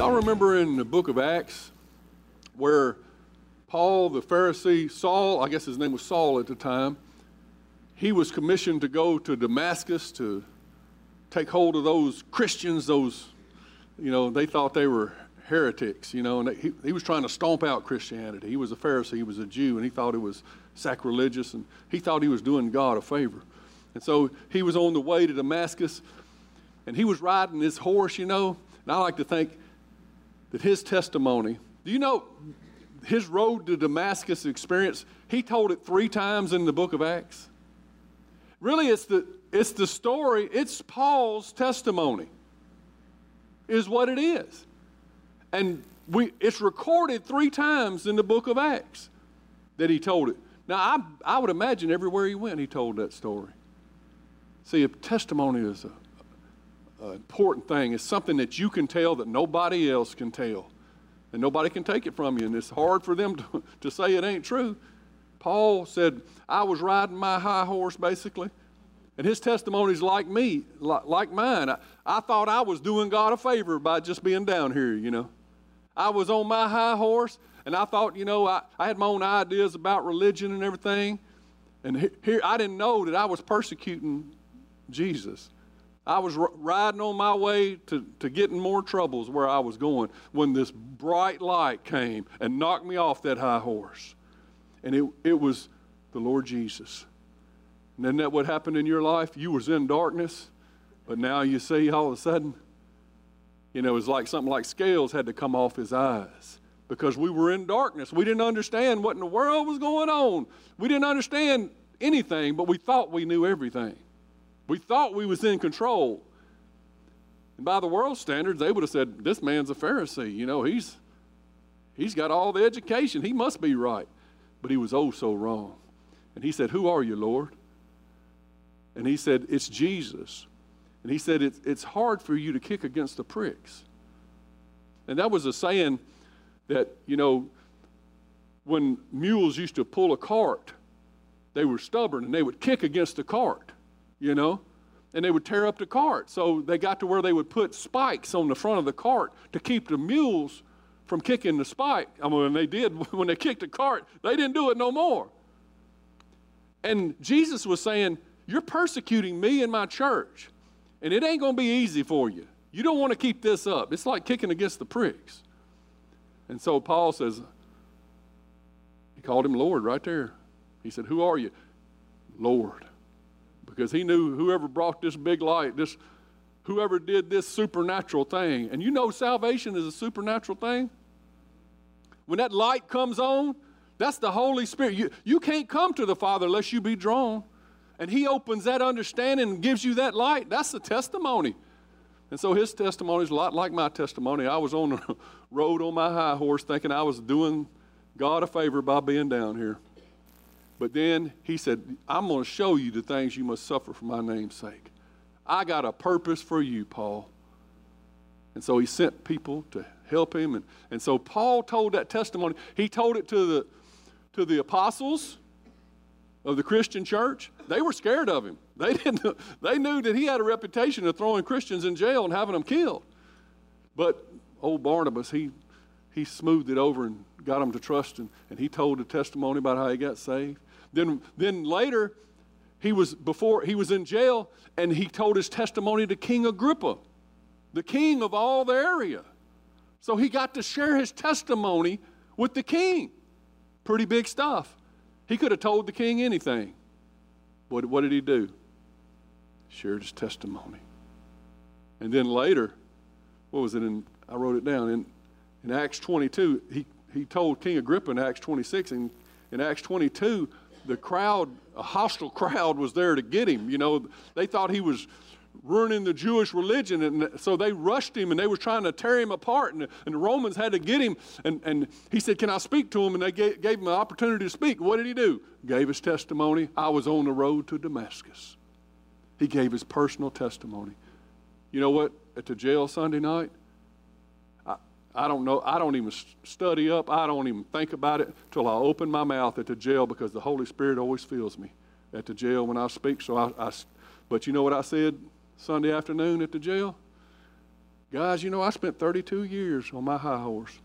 Y'all remember in the book of Acts where Paul, the Pharisee, Saul, I guess his name was Saul at the time, he was commissioned to go to Damascus to take hold of those Christians, those, you know, they thought they were heretics, you know, and he, he was trying to stomp out Christianity. He was a Pharisee, he was a Jew, and he thought it was sacrilegious, and he thought he was doing God a favor. And so he was on the way to Damascus, and he was riding his horse, you know, and I like to think that his testimony, do you know his road to Damascus experience, he told it three times in the book of Acts? Really, it's the, it's the story, it's Paul's testimony, is what it is. And we, it's recorded three times in the book of Acts that he told it. Now, I, I would imagine everywhere he went, he told that story. See, a testimony is a, an important thing. It's something that you can tell that nobody else can tell. And nobody can take it from you. And it's hard for them to, to say it ain't true. Paul said, I was riding my high horse, basically. And his testimony's like me, like, mine. I, I thought I was doing God a favor by just being down here, you know. I was on my high horse, and I thought, you know, I, I had my own ideas about religion and everything. And he- here, I didn't know that I was persecuting Jesus. I was riding on my way to, to getting more troubles where I was going when this bright light came and knocked me off that high horse. And it, it was the Lord Jesus. And isn't that what happened in your life? You was in darkness, but now you see all of a sudden, you know, it was like something like scales had to come off his eyes because we were in darkness. We didn't understand what in the world was going on. We didn't understand anything, but we thought we knew everything. We thought we was in control. And by the world standards, they would have said, this man's a Pharisee. You know, he's, he's got all the education. He must be right. But he was oh so wrong. And he said, who are you, Lord? And he said, it's Jesus. And he said, it's, it's hard for you to kick against the pricks. And that was a saying that, you know, when mules used to pull a cart, they were stubborn and they would kick against the cart, you know, and they would tear up the cart. So they got to where they would put spikes on the front of the cart to keep the mules from kicking the spike. I mean, when they did, when they kicked the cart, they didn't do it no more. And Jesus was saying, You're persecuting me and my church, and it ain't going to be easy for you. You don't want to keep this up. It's like kicking against the pricks. And so Paul says, He called him Lord right there. He said, Who are you? Lord. Because he knew whoever brought this big light, this whoever did this supernatural thing. And you know salvation is a supernatural thing. When that light comes on, that's the Holy Spirit. You, you can't come to the Father unless you be drawn. And He opens that understanding and gives you that light. That's the testimony. And so his testimony is a lot like my testimony. I was on the road on my high horse thinking I was doing God a favor by being down here. But then he said, I'm going to show you the things you must suffer for my name's sake. I got a purpose for you, Paul. And so he sent people to help him. And, and so Paul told that testimony. He told it to the, to the apostles of the Christian church. They were scared of him. They, didn't, they knew that he had a reputation of throwing Christians in jail and having them killed. But old Barnabas, he, he smoothed it over and got them to trust him. And he told the testimony about how he got saved. Then, then later, he was before he was in jail, and he told his testimony to King Agrippa, the king of all the area. So he got to share his testimony with the king. Pretty big stuff. He could have told the king anything. What, what did he do? Shared his testimony. And then later, what was it in? I wrote it down. In, in Acts 22, he, he told King Agrippa in Acts 26, and in Acts 22, the crowd, a hostile crowd, was there to get him. You know, they thought he was ruining the Jewish religion. And so they rushed him and they were trying to tear him apart. And, and the Romans had to get him. And, and he said, Can I speak to him? And they gave, gave him an opportunity to speak. What did he do? Gave his testimony. I was on the road to Damascus. He gave his personal testimony. You know what? At the jail Sunday night, I, don't know. I don't even study up. I don't even think about it till I open my mouth at the jail because the Holy Spirit always fills me at the jail when I speak. So I, I but you know what I said Sunday afternoon at the jail? Guys, you know, I spent 32 years on my high horse.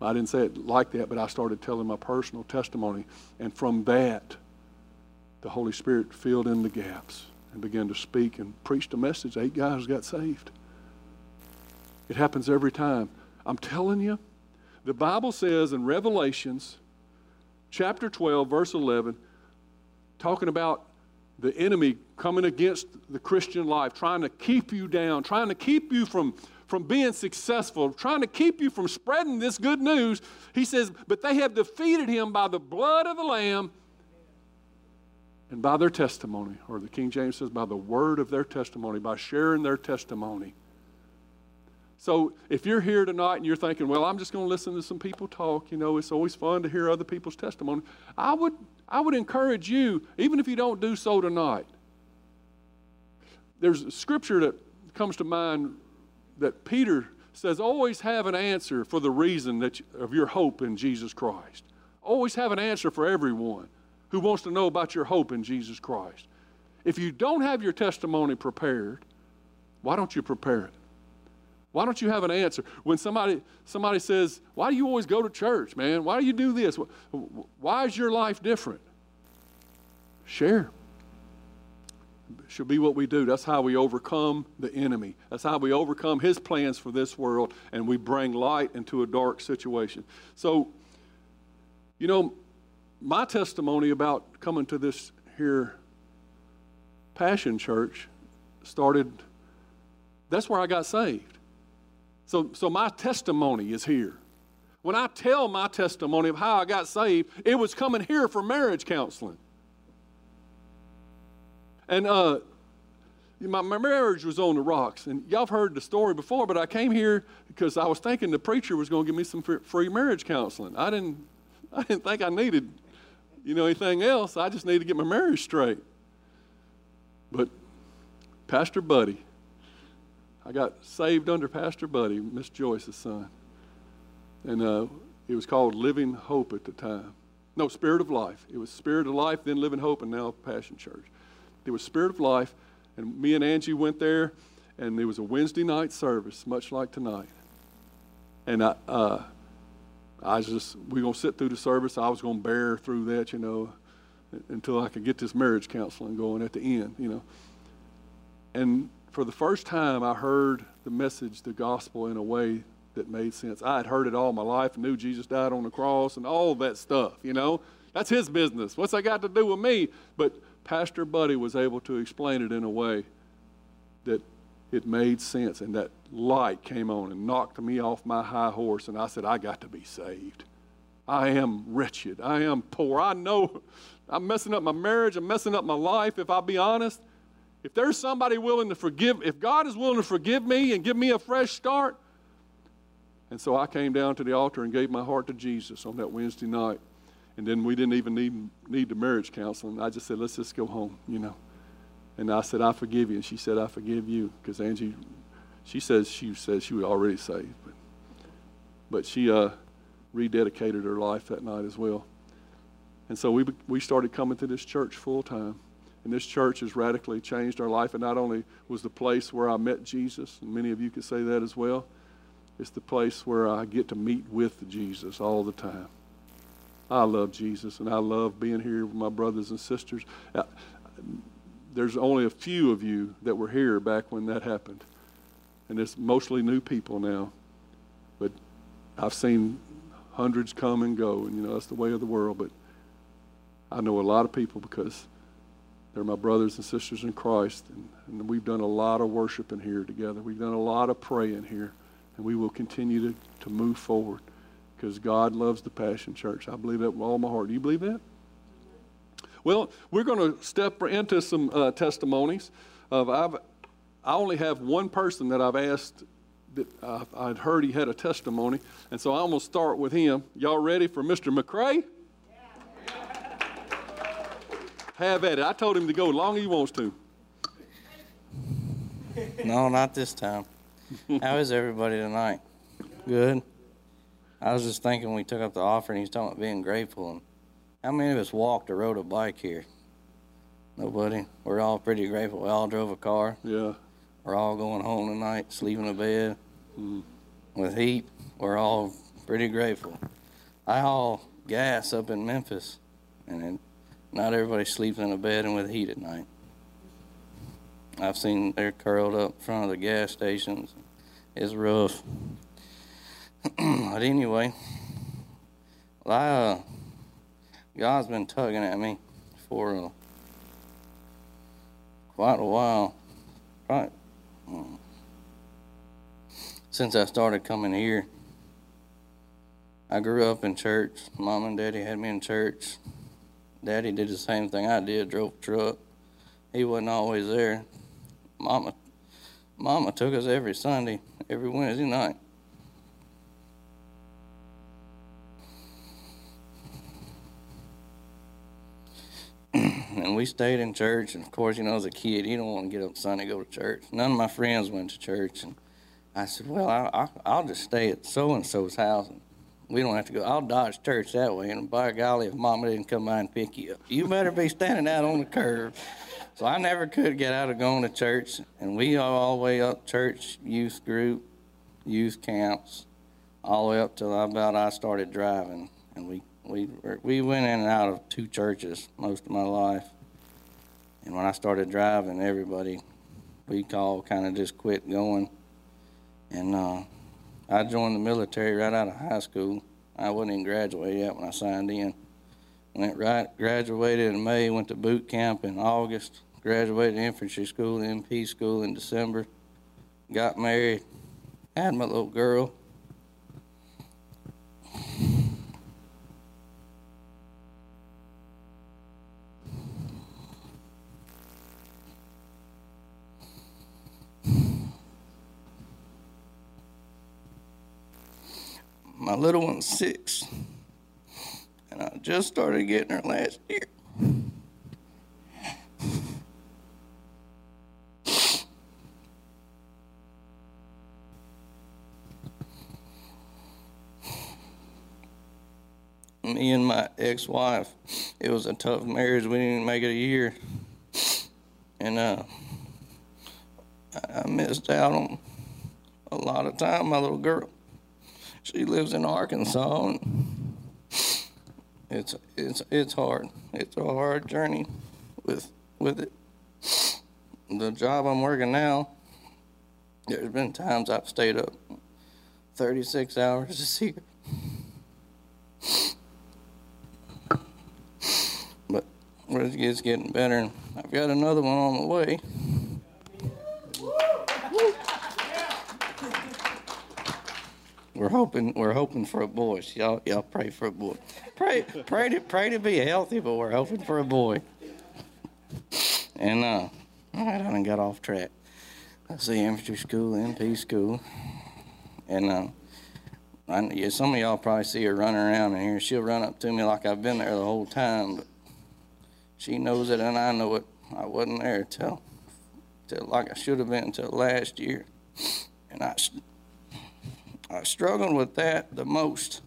I didn't say it like that, but I started telling my personal testimony. And from that, the Holy Spirit filled in the gaps and began to speak and preached a message. Eight guys got saved. It happens every time. I'm telling you, the Bible says in Revelations chapter 12, verse 11, talking about the enemy coming against the Christian life, trying to keep you down, trying to keep you from, from being successful, trying to keep you from spreading this good news. He says, But they have defeated him by the blood of the Lamb and by their testimony. Or the King James says, by the word of their testimony, by sharing their testimony. So if you're here tonight and you're thinking, well, I'm just going to listen to some people talk, you know, it's always fun to hear other people's testimony. I would, I would encourage you, even if you don't do so tonight. There's scripture that comes to mind that Peter says, always have an answer for the reason that you, of your hope in Jesus Christ. Always have an answer for everyone who wants to know about your hope in Jesus Christ. If you don't have your testimony prepared, why don't you prepare it? Why don't you have an answer? When somebody, somebody says, Why do you always go to church, man? Why do you do this? Why is your life different? Share. Should be what we do. That's how we overcome the enemy. That's how we overcome his plans for this world and we bring light into a dark situation. So, you know, my testimony about coming to this here Passion Church started, that's where I got saved. So, so my testimony is here. When I tell my testimony of how I got saved, it was coming here for marriage counseling. And uh, my, my marriage was on the rocks. And y'all have heard the story before, but I came here because I was thinking the preacher was going to give me some free marriage counseling. I didn't, I didn't think I needed, you know, anything else. I just needed to get my marriage straight. But Pastor Buddy, I got saved under Pastor Buddy, Miss Joyce's son. And uh, it was called Living Hope at the time. No, Spirit of Life. It was Spirit of Life, then Living Hope, and now Passion Church. It was Spirit of Life, and me and Angie went there, and it was a Wednesday night service, much like tonight. And I, uh, I was just, we are going to sit through the service. I was going to bear through that, you know, until I could get this marriage counseling going at the end, you know. And for the first time, I heard the message, the gospel, in a way that made sense. I had heard it all my life, knew Jesus died on the cross and all that stuff, you know. That's his business. What's that got to do with me? But Pastor Buddy was able to explain it in a way that it made sense, and that light came on and knocked me off my high horse, and I said, I got to be saved. I am wretched. I am poor. I know I'm messing up my marriage. I'm messing up my life, if I'll be honest. If there's somebody willing to forgive, if God is willing to forgive me and give me a fresh start. And so I came down to the altar and gave my heart to Jesus on that Wednesday night. And then we didn't even need, need the marriage counseling. I just said, let's just go home, you know. And I said, I forgive you. And she said, I forgive you. Because Angie, she says she says she was already saved. But, but she uh, rededicated her life that night as well. And so we, we started coming to this church full time. And this church has radically changed our life. And not only was the place where I met Jesus, and many of you could say that as well, it's the place where I get to meet with Jesus all the time. I love Jesus, and I love being here with my brothers and sisters. Uh, there's only a few of you that were here back when that happened. And it's mostly new people now. But I've seen hundreds come and go, and you know, that's the way of the world. But I know a lot of people because they're my brothers and sisters in Christ. And, and we've done a lot of worship in here together. We've done a lot of praying here. And we will continue to, to move forward because God loves the Passion Church. I believe that with all my heart. Do you believe that? Well, we're going to step into some uh, testimonies. of I've, I only have one person that I've asked that I'd heard he had a testimony, and so I'm gonna start with him. Y'all ready for Mr. McCray? Have at it. I told him to go as long as he wants to. No, not this time. How is everybody tonight? Good. I was just thinking we took up the offering, he's talking about being grateful. And how many of us walked or rode a bike here? Nobody. We're all pretty grateful. We all drove a car. Yeah. We're all going home tonight, sleeping in bed mm. with heat. We're all pretty grateful. I haul gas up in Memphis, and then not everybody sleeps in a bed and with heat at night. I've seen they're curled up in front of the gas stations. It's rough. but anyway, well, I, uh, God's been tugging at me for uh, quite a while. Right. Since I started coming here, I grew up in church. Mom and Daddy had me in church. Daddy did the same thing I did, drove a truck. He wasn't always there. Mama, Mama took us every Sunday, every Wednesday night. and we stayed in church. And of course, you know, as a kid, you don't want to get up Sunday go to church. None of my friends went to church, and I said, "Well, I, I, I'll just stay at so and so's house. And we don't have to go. I'll dodge church that way. And by golly, if Mama didn't come by and pick you up, you better be standing out on the curb." So I never could get out of going to church, and we are all the way up church youth group, youth camps, all the way up till about I started driving, and we we we went in and out of two churches most of my life. And when I started driving, everybody we all kind of just quit going. And uh, I joined the military right out of high school. I wasn't even graduated yet when I signed in. Went right, graduated in May, went to boot camp in August, graduated infantry school, MP school in December, got married, had my little girl. My little one's six, and I just started getting her last year. Me and my ex-wife, it was a tough marriage. We didn't make it a year, and uh, I I missed out on a lot of time. My little girl she lives in Arkansas. It's it's it's hard. It's a hard journey with with it. The job I'm working now, there's been times I've stayed up 36 hours to see her. But it's getting better. I've got another one on the way. We're hoping we're hoping for a boy. So y'all y'all pray for a boy. Pray pray to pray to be healthy, but we're hoping for a boy. And uh, all right, I done got off track. I see infantry school, MP school, and uh, I, yeah, some of y'all probably see her running around in here. She'll run up to me like I've been there the whole time, but she knows it and I know it. I wasn't there till till like I should have been until last year, and I. I struggled with that the most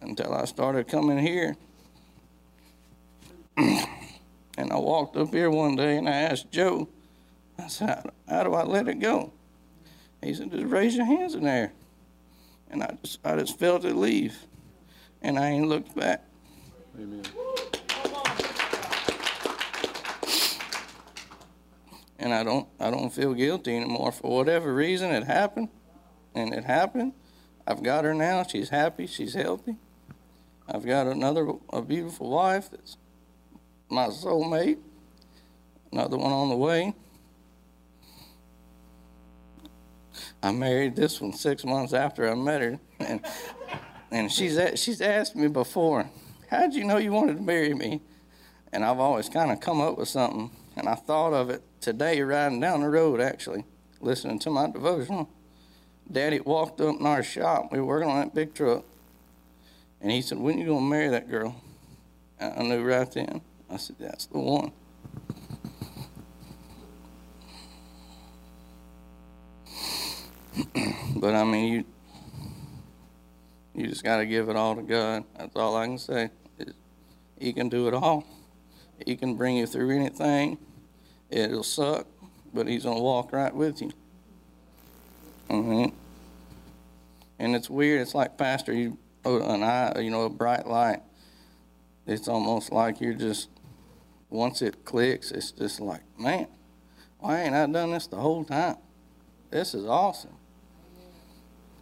until I started coming here. and I walked up here one day and I asked Joe, I said, how, do I let it go? He said, just raise your hands in there. And I just, I just felt it leave. And I ain't looked back. Amen. and I don't I don't feel guilty anymore for whatever reason it happened, and it happened. I've got her now. She's happy. She's healthy. I've got another a beautiful wife that's my soulmate. Another one on the way. I married this one six months after I met her, and and she's she's asked me before, how'd you know you wanted to marry me? And I've always kind of come up with something, and I thought of it today riding down the road, actually, listening to my devotional. Daddy walked up in our shop. We were working on that big truck. And he said, When you going to marry that girl? I knew right then. I said, That's the one. but I mean, you you just got to give it all to God. That's all I can say. He can do it all. He can bring you through anything. It'll suck, but He's gonna walk right with you. Mm-hmm. And it's weird. It's like Pastor, you an eye, you know, a bright light. It's almost like you're just once it clicks, it's just like, man, why ain't I done this the whole time? This is awesome.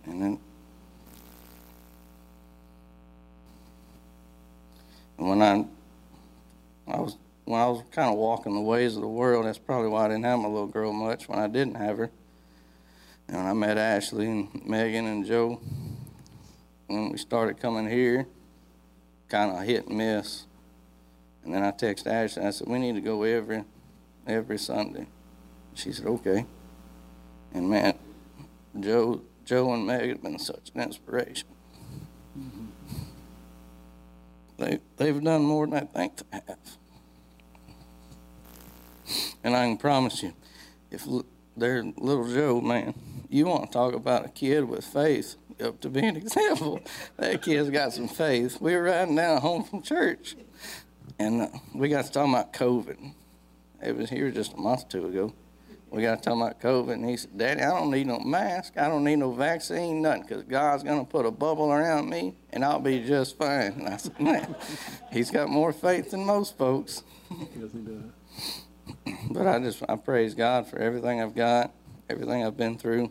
And then and when I I was when I was kind of walking the ways of the world, that's probably why I didn't have my little girl much when I didn't have her. And I met Ashley and Megan and Joe, when we started coming here, kind of hit and miss. And then I texted Ashley. I said, "We need to go every every Sunday." She said, "Okay." And man, Joe Joe and Meg have been such an inspiration. Mm-hmm. They, they've done more than I think they have. And I can promise you, if they're little Joe, man, you want to talk about a kid with faith up to be an example. that kid's got some faith. We were riding down home from church, and uh, we got to talking about COVID. It was here just a month or two ago we got to talking about COVID, and he said, Daddy, I don't need no mask. I don't need no vaccine, nothing, because God's going to put a bubble around me, and I'll be just fine. And I said, man, he's got more faith than most folks. He does. But I just, I praise God for everything I've got, everything I've been through,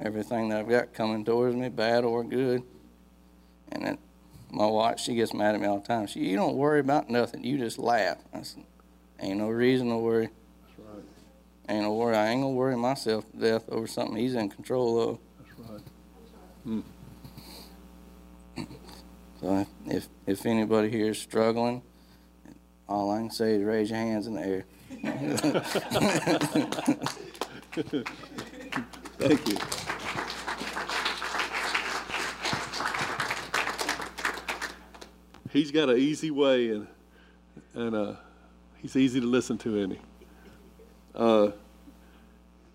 everything that I've got coming towards me, bad or good. And my wife, she gets mad at me all the time. She, you don't worry about nothing. You just laugh. I said, ain't no reason to worry. Ain't no worry. I ain't gonna worry myself to death over something he's in control of. That's right. Hmm. So if if anybody here is struggling, all I can say is raise your hands in the air. Thank you. He's got an easy way, and and uh, he's easy to listen to, he? Uh,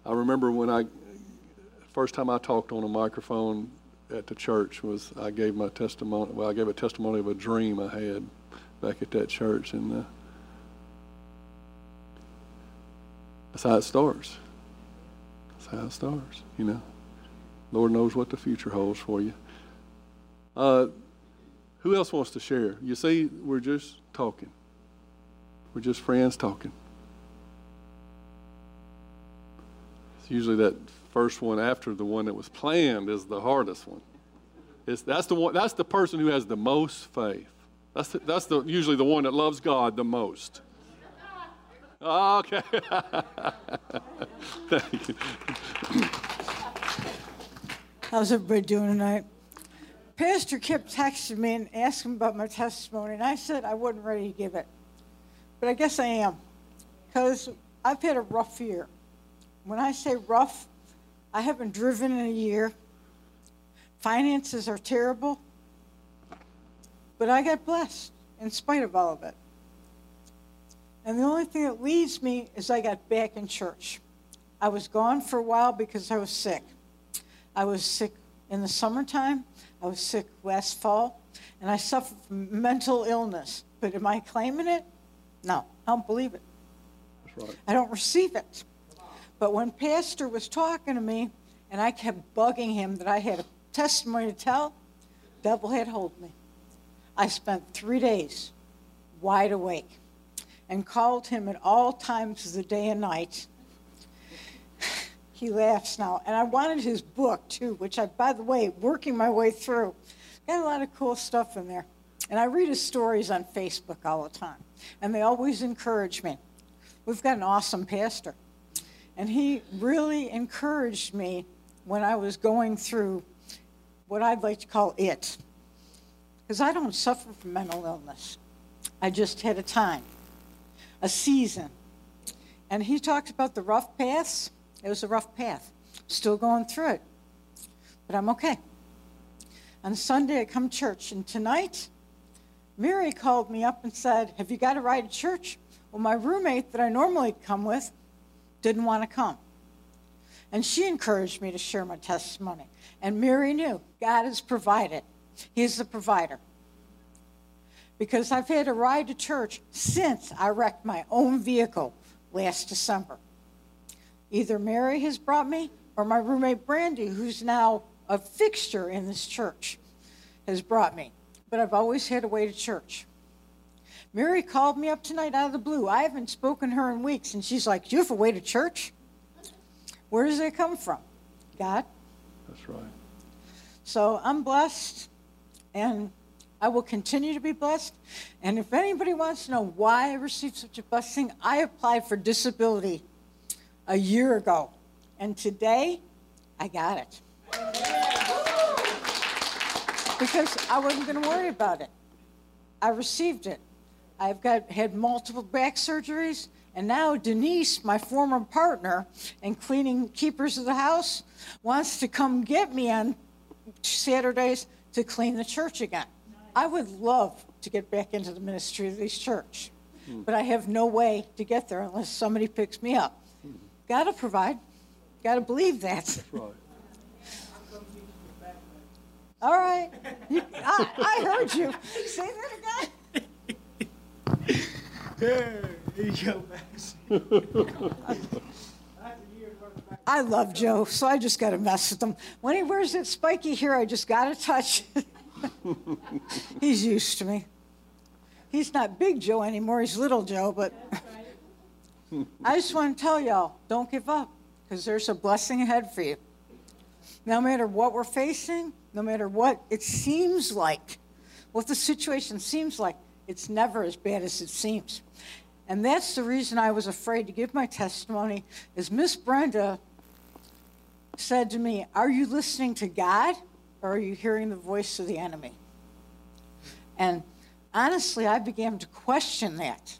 I remember when I first time I talked on a microphone at the church was I gave my testimony. Well, I gave a testimony of a dream I had back at that church, and uh, that's how it starts. That's how it starts. You know, Lord knows what the future holds for you. Uh, who else wants to share? You see, we're just talking. We're just friends talking. It's usually that first one after the one that was planned is the hardest one. It's, that's, the one, that's the person who has the most faith. That's, the, that's the, usually the one that loves God the most. Oh, okay. Thank you. How's everybody doing tonight? Pastor kept texting me and asking about my testimony, and I said I wasn't ready to give it. But I guess I am, because I've had a rough year. When I say rough, I haven't driven in a year. Finances are terrible. But I got blessed in spite of all of it. And the only thing that leads me is I got back in church. I was gone for a while because I was sick. I was sick in the summertime. I was sick last fall. And I suffered from mental illness. But am I claiming it? No, I don't believe it. Right. I don't receive it. But when Pastor was talking to me, and I kept bugging him that I had a testimony to tell, devil had hold me. I spent three days wide awake and called him at all times of the day and night. he laughs now. And I wanted his book too, which I, by the way, working my way through, got a lot of cool stuff in there. And I read his stories on Facebook all the time, and they always encourage me. We've got an awesome pastor. And he really encouraged me when I was going through what I'd like to call it. Because I don't suffer from mental illness. I just had a time, a season. And he talked about the rough paths. It was a rough path. Still going through it. But I'm okay. On Sunday, I come to church, and tonight, Mary called me up and said, Have you got a ride to church? Well, my roommate that I normally come with didn't want to come. And she encouraged me to share my testimony. And Mary knew God has provided, He's the provider. Because I've had a ride to church since I wrecked my own vehicle last December. Either Mary has brought me, or my roommate Brandy, who's now a fixture in this church, has brought me. But I've always had a way to church. Mary called me up tonight out of the blue. I haven't spoken to her in weeks, and she's like, You have a way to church? Where does it come from? God. That's right. So I'm blessed, and I will continue to be blessed. And if anybody wants to know why I received such a blessing, I applied for disability a year ago, and today I got it. Because I wasn't going to worry about it. I received it. I've got had multiple back surgeries, and now Denise, my former partner and cleaning keepers of the house, wants to come get me on Saturdays to clean the church again. I would love to get back into the ministry of this church, hmm. but I have no way to get there unless somebody picks me up. Hmm. Got to provide. Got to believe that. That's right. All right. You, I, I heard you. Say that again. There you go, Max. I love Joe, so I just got to mess with him. When he wears that spiky hair, I just got to touch. he's used to me. He's not big Joe anymore, he's little Joe, but I just want to tell y'all don't give up because there's a blessing ahead for you. No matter what we're facing, no matter what it seems like, what the situation seems like, it's never as bad as it seems. And that's the reason I was afraid to give my testimony, is Miss Brenda said to me, Are you listening to God or are you hearing the voice of the enemy? And honestly, I began to question that.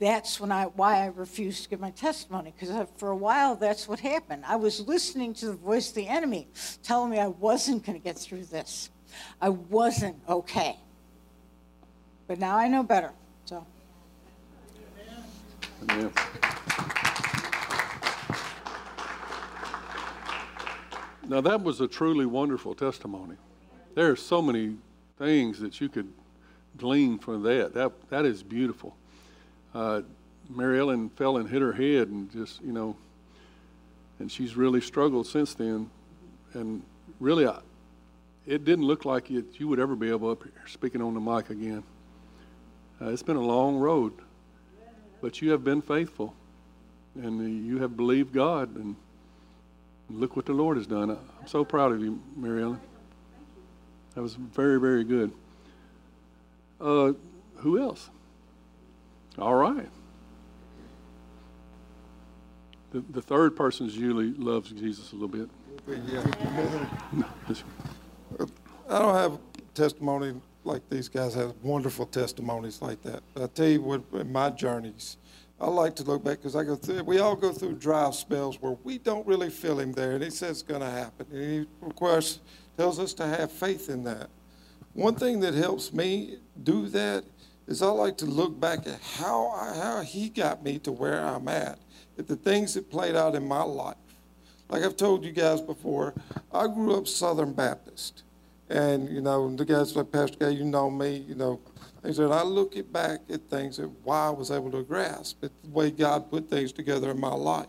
That's when I why I refused to give my testimony because for a while that's what happened. I was listening to the voice of the enemy telling me I wasn't going to get through this. I wasn't okay. But now I know better. So Amen. Now, that was a truly wonderful testimony. There are so many things that you could glean from that. That, that is beautiful. Uh, Mary Ellen fell and hit her head, and just, you know, and she's really struggled since then. And really, I, it didn't look like it, you would ever be able up here speaking on the mic again. Uh, it's been a long road, but you have been faithful, and you have believed God, and look what the Lord has done. I'm so proud of you, Mary Ellen. That was very, very good. Uh, who else? All right. The, the third person usually loves Jesus a little bit. I don't have testimony like these guys have wonderful testimonies like that. But I tell you what, in my journeys, I like to look back because I go through. We all go through dry spells where we don't really feel Him there, and He says it's going to happen. And He, course, tells us to have faith in that. One thing that helps me do that is I like to look back at how I, how He got me to where I'm at, at the things that played out in my life. Like I've told you guys before, I grew up Southern Baptist. And, you know, the guys like Pastor Guy, you know me, you know, they said, I look it back at things that why I was able to grasp it, the way God put things together in my life.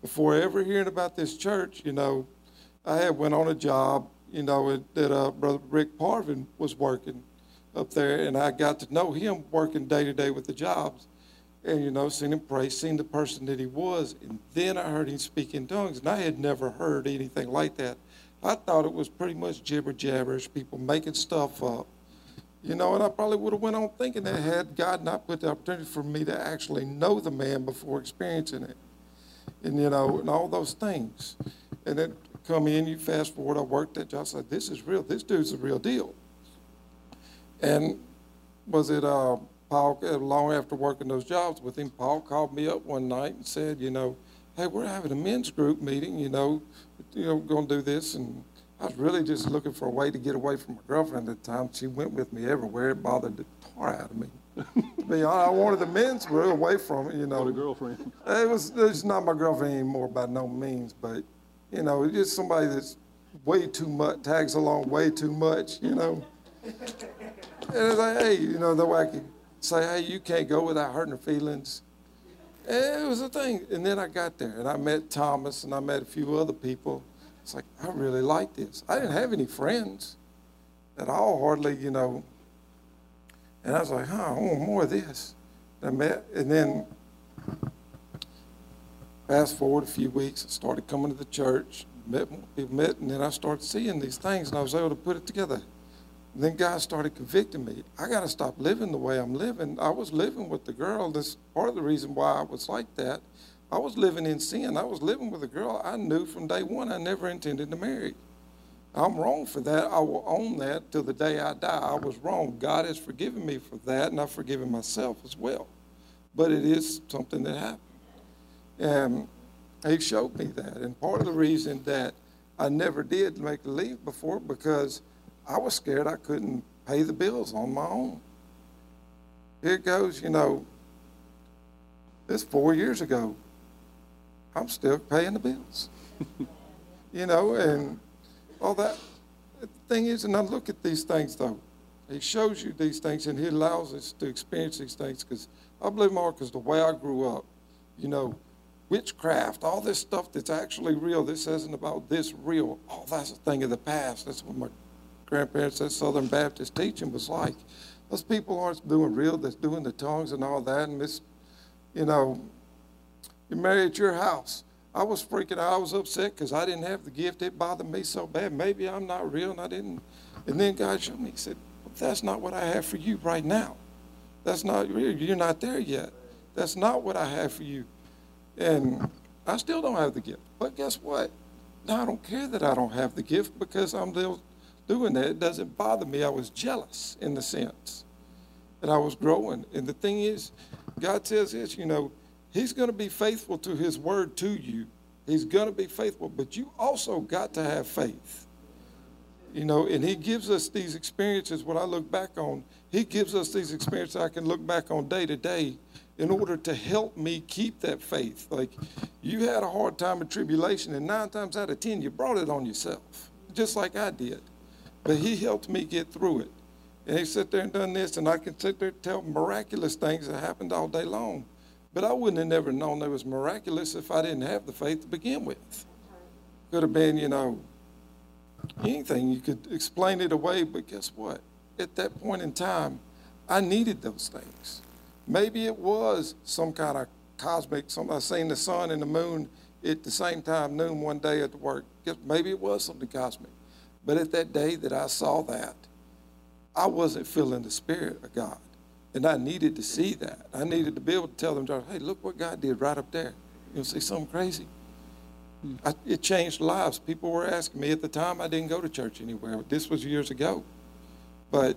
Before ever hearing about this church, you know, I had went on a job, you know, that uh, Brother Rick Parvin was working up there, and I got to know him working day to day with the jobs. And, you know, seen him pray, seen the person that he was, and then I heard him speak in tongues, and I had never heard anything like that. I thought it was pretty much jibber jabberish, people making stuff up. You know, and I probably would have went on thinking that had God not put the opportunity for me to actually know the man before experiencing it. And, you know, and all those things. And then come in, you fast forward, I worked at job, I said, this is real. This dude's a real deal. And was it uh, Paul, uh, long after working those jobs with him, Paul called me up one night and said, you know, hey, we're having a men's group meeting, you know, you know, going to do this. And I was really just looking for a way to get away from my girlfriend at the time. She went with me everywhere. It bothered the tar out of me. to be honest, I wanted the men's group away from it, you know. What a girlfriend. It was it's not my girlfriend anymore by no means, but you know, it's just somebody that's way too much, tags along way too much, you know. and it's like, hey, you know, the way I could say, hey, you can't go without hurting her feelings. And it was a thing. And then I got there and I met Thomas and I met a few other people. It's like, I really like this. I didn't have any friends at all, hardly, you know. And I was like, huh, I want more of this. And I met, and then Fast forward a few weeks, I started coming to the church, met met, and then I started seeing these things, and I was able to put it together. Then God started convicting me. I got to stop living the way I'm living. I was living with the girl. That's part of the reason why I was like that. I was living in sin. I was living with a girl I knew from day one I never intended to marry. I'm wrong for that. I will own that till the day I die. I was wrong. God has forgiven me for that, and I've forgiven myself as well. But it is something that happened. And he showed me that. And part of the reason that I never did make the leave before because I was scared I couldn't pay the bills on my own. Here it goes, you know, it's four years ago. I'm still paying the bills. you know, and all that. The thing is, and I look at these things though. He shows you these things and he allows us to experience these things because I believe more because the way I grew up, you know, witchcraft, all this stuff that's actually real. This isn't about this real. Oh, that's a thing of the past. That's what my grandparents, that Southern Baptist teaching was like. Those people aren't doing real. That's doing the tongues and all that. And this, you know, you marry at your house. I was freaking out. I was upset because I didn't have the gift. It bothered me so bad. Maybe I'm not real and I didn't. And then God showed me. He said, that's not what I have for you right now. That's not real. You're not there yet. That's not what I have for you. And I still don't have the gift. But guess what? Now I don't care that I don't have the gift because I'm still doing that. It doesn't bother me. I was jealous in the sense that I was growing. And the thing is, God says this, you know, He's going to be faithful to His word to you. He's going to be faithful, but you also got to have faith. You know, and He gives us these experiences. When I look back on, He gives us these experiences I can look back on day to day in order to help me keep that faith. Like you had a hard time of tribulation, and nine times out of ten, you brought it on yourself, just like I did. But he helped me get through it. And he sat there and done this, and I can sit there and tell miraculous things that happened all day long. But I wouldn't have never known they was miraculous if I didn't have the faith to begin with. Could have been, you know, anything. You could explain it away, but guess what? At that point in time, I needed those things. Maybe it was some kind of cosmic, some, I seen the sun and the moon at the same time, noon one day at the work. Maybe it was something cosmic. But at that day that I saw that, I wasn't feeling the spirit of God. And I needed to see that. I needed to be able to tell them, hey, look what God did right up there. You'll see something crazy. Hmm. I, it changed lives. People were asking me at the time, I didn't go to church anywhere. This was years ago. But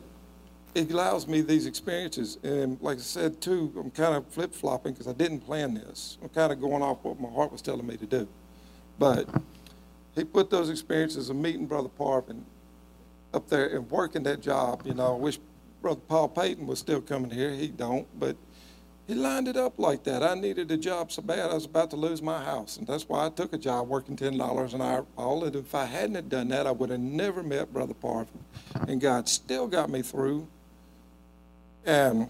it allows me these experiences. And like I said, too, I'm kind of flip flopping because I didn't plan this. I'm kind of going off what my heart was telling me to do. But he put those experiences of meeting Brother Parvin up there and working that job. You know, I wish Brother Paul Payton was still coming here. He don't, but he lined it up like that. I needed a job so bad I was about to lose my house, and that's why I took a job working ten dollars an hour. All that if I hadn't done that, I would have never met Brother Parvin, and God still got me through and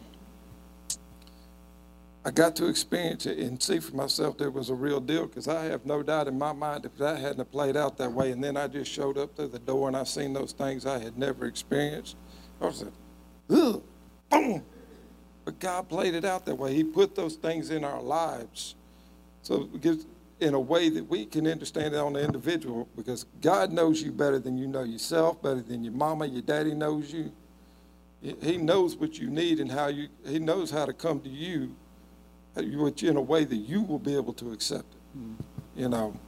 I got to experience it and see for myself there was a real deal because I have no doubt in my mind if that hadn't played out that way and then I just showed up through the door and I seen those things I had never experienced, I was like, ugh, boom. But God played it out that way. He put those things in our lives. So in a way that we can understand it on the individual because God knows you better than you know yourself, better than your mama, your daddy knows you. He knows what you need and how you, he knows how to come to you in a way that you will be able to accept it. Mm. You know,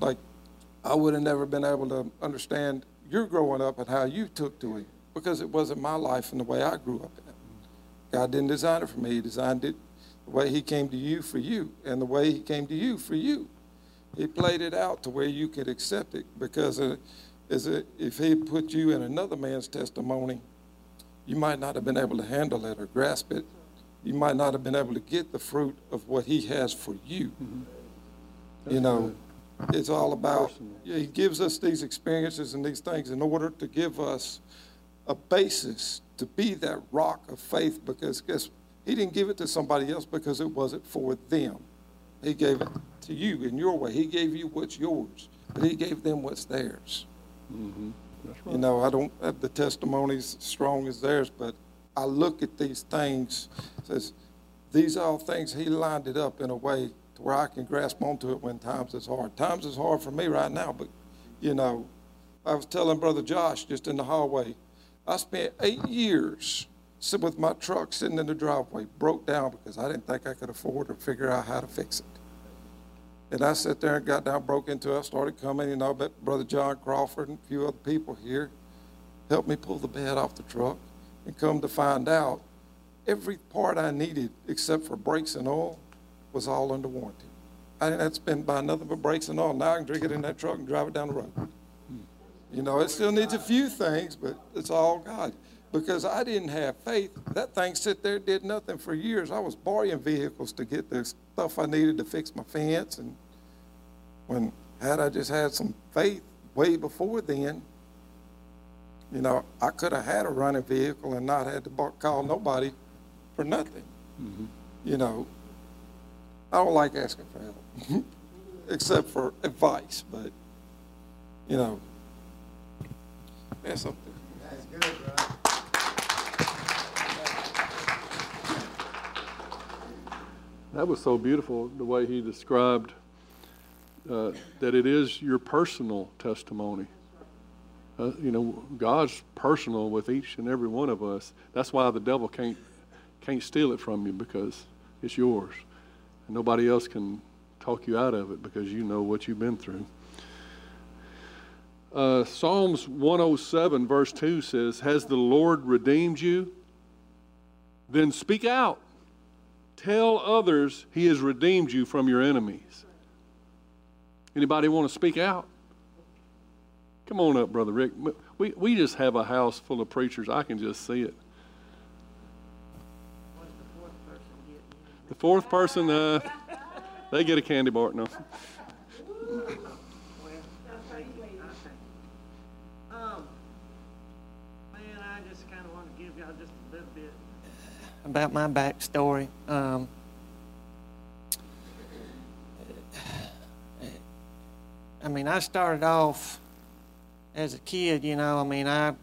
like I would have never been able to understand your growing up and how you took to it because it wasn't my life and the way I grew up in it. God didn't design it for me. He designed it the way He came to you for you, and the way He came to you for you. He played it out to where you could accept it because uh, it, if He put you in another man's testimony, you might not have been able to handle it or grasp it. You might not have been able to get the fruit of what He has for you. You know, it's all about, yeah, He gives us these experiences and these things in order to give us a basis to be that rock of faith because guess He didn't give it to somebody else because it wasn't for them. He gave it to you in your way. He gave you what's yours, but He gave them what's theirs. That's right. You know, I don't have the testimonies as strong as theirs, but I look at these things, says, these are all things he lined it up in a way to where I can grasp onto it when times is hard. Times is hard for me right now, but, you know, I was telling Brother Josh just in the hallway, I spent eight years sitting with my truck sitting in the driveway, broke down because I didn't think I could afford or figure out how to fix it. And I sat there and got down, broke into it. I started coming, you know, but Brother John Crawford and a few other people here helped me pull the bed off the truck. And come to find out, every part I needed except for brakes and oil was all under warranty. I didn't have to spend by nothing but brakes and oil. Now I can drink it in that truck and drive it down the road. You know, it still needs a few things, but it's all God. Because I didn't have faith. That thing sit there, did nothing for years. I was borrowing vehicles to get the stuff I needed to fix my fence. And when had I just had some faith way before then, you know, I could have had a running vehicle and not had to call nobody for nothing. You know, I don't like asking for help, except for advice, but, you know, that's something. That's good, bro. That was so beautiful, the way he described uh, that it is your personal testimony. Uh, you know, God's personal with each and every one of us. That's why the devil can't can't steal it from you because it's yours, and nobody else can talk you out of it because you know what you've been through. Uh, Psalms 107 verse 2 says, "Has the Lord redeemed you? Then speak out." Tell others he has redeemed you from your enemies. Anybody want to speak out? Come on up, Brother Rick. We, we just have a house full of preachers. I can just see it. The fourth person, uh, they get a candy bar. No. Um, man, I just kind of want to give y'all just a little bit about my backstory. Um, I mean, I started off as a kid, you know. I mean, I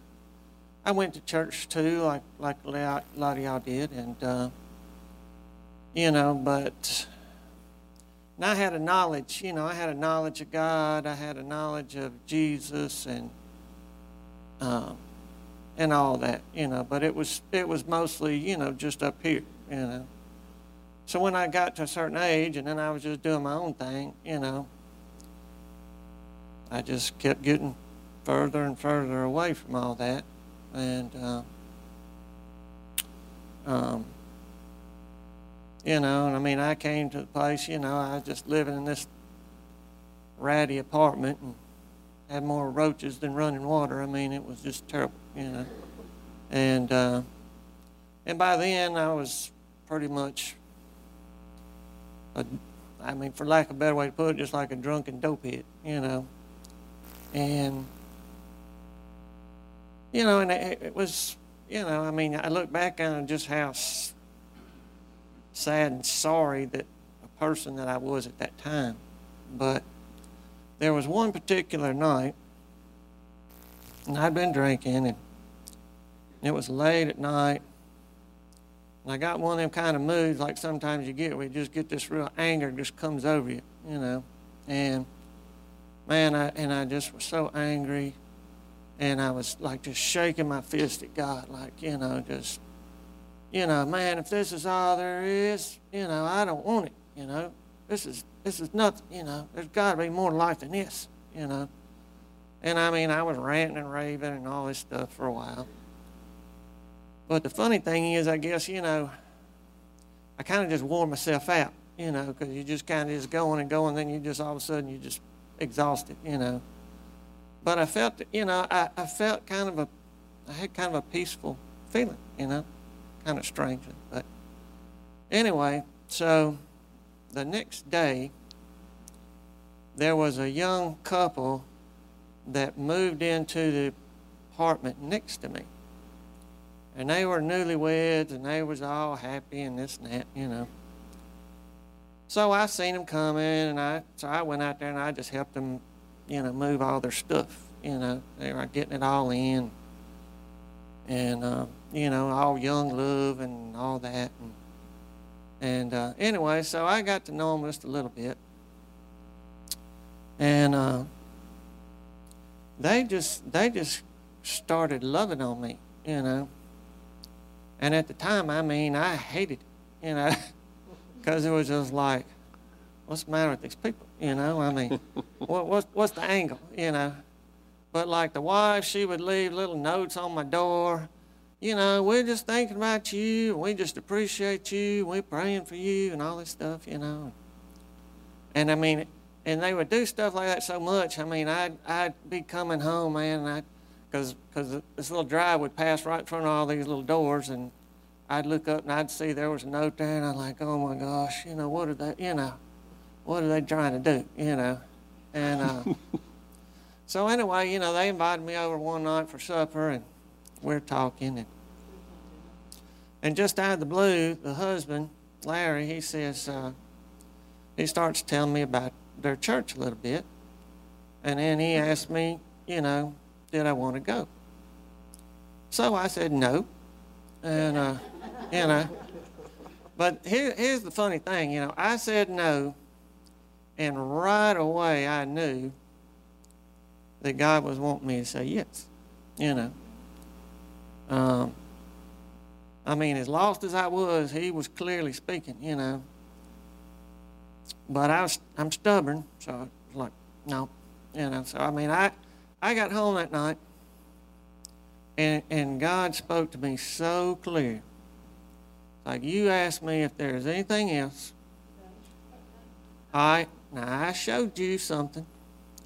I went to church too, like like a lot of y'all did, and uh, you know, but and I had a knowledge, you know, I had a knowledge of God, I had a knowledge of Jesus, and um, and all that, you know. But it was it was mostly, you know, just up here, you know. So when I got to a certain age, and then I was just doing my own thing, you know, I just kept getting further and further away from all that, and uh, um, you know, and I mean, I came to the place, you know, I was just living in this ratty apartment and had more roaches than running water. I mean, it was just terrible, you know. And uh, and by then, I was pretty much, a, I mean, for lack of a better way to put it, just like a drunken dopehead, you know. And you know, and it, it was, you know, I mean, I look back on just how sad and sorry that a person that I was at that time. But there was one particular night, and I'd been drinking, and it was late at night, and I got one of them kind of moods like sometimes you get where you just get this real anger just comes over you, you know. And man, I, and I just was so angry, and I was like just shaking my fist at God, like, you know, just, you know, man, if this is all there is, you know, I don't want it, you know. This is this is nothing, you know. There's got to be more to life than this, you know. And I mean, I was ranting and raving and all this stuff for a while. But the funny thing is, I guess, you know, I kind of just wore myself out, you know, because you just kind of just going and going, then you just all of a sudden you just exhausted, you know. But I felt, you know, I, I felt kind of a, I had kind of a peaceful feeling, you know, kind of strangely. But anyway, so the next day, there was a young couple that moved into the apartment next to me. And they were newlyweds and they was all happy and this and that, you know. So I seen them coming and I so I went out there and I just helped them, you know, move all their stuff. You know, they were getting it all in. And uh, you know, all young love and all that. And, and uh, anyway, so I got to know them just a little bit. And uh, they just they just started loving on me, you know. And at the time, I mean, I hated it, you know, because it was just like, what's the matter with these people, you know? I mean, what, what's what's the angle, you know? But like the wife, she would leave little notes on my door. You know, we're just thinking about you, and we just appreciate you, and we're praying for you, and all this stuff, you know. And I mean, and they would do stuff like that so much. I mean, I'd I'd be coming home, man, and I, because because this little drive would pass right in front of all these little doors, and I'd look up and I'd see there was a note there, and I'm like, oh my gosh, you know, what are they, you know, what are they trying to do, you know, and uh, so anyway, you know, they invited me over one night for supper, and we're talking, and and just out of the blue, the husband Larry, he says, uh, he starts telling me about their church a little bit. And then he asked me, you know, did I want to go? So I said no. And, uh, you know, but here, here's the funny thing, you know, I said no, and right away I knew that God was wanting me to say yes, you know. Um, I mean, as lost as I was, he was clearly speaking, you know. But I was, I'm stubborn, so I was like, no, you know. So I mean, I, I got home that night, and and God spoke to me so clear. Like you asked me if there's anything else. I now I showed you something,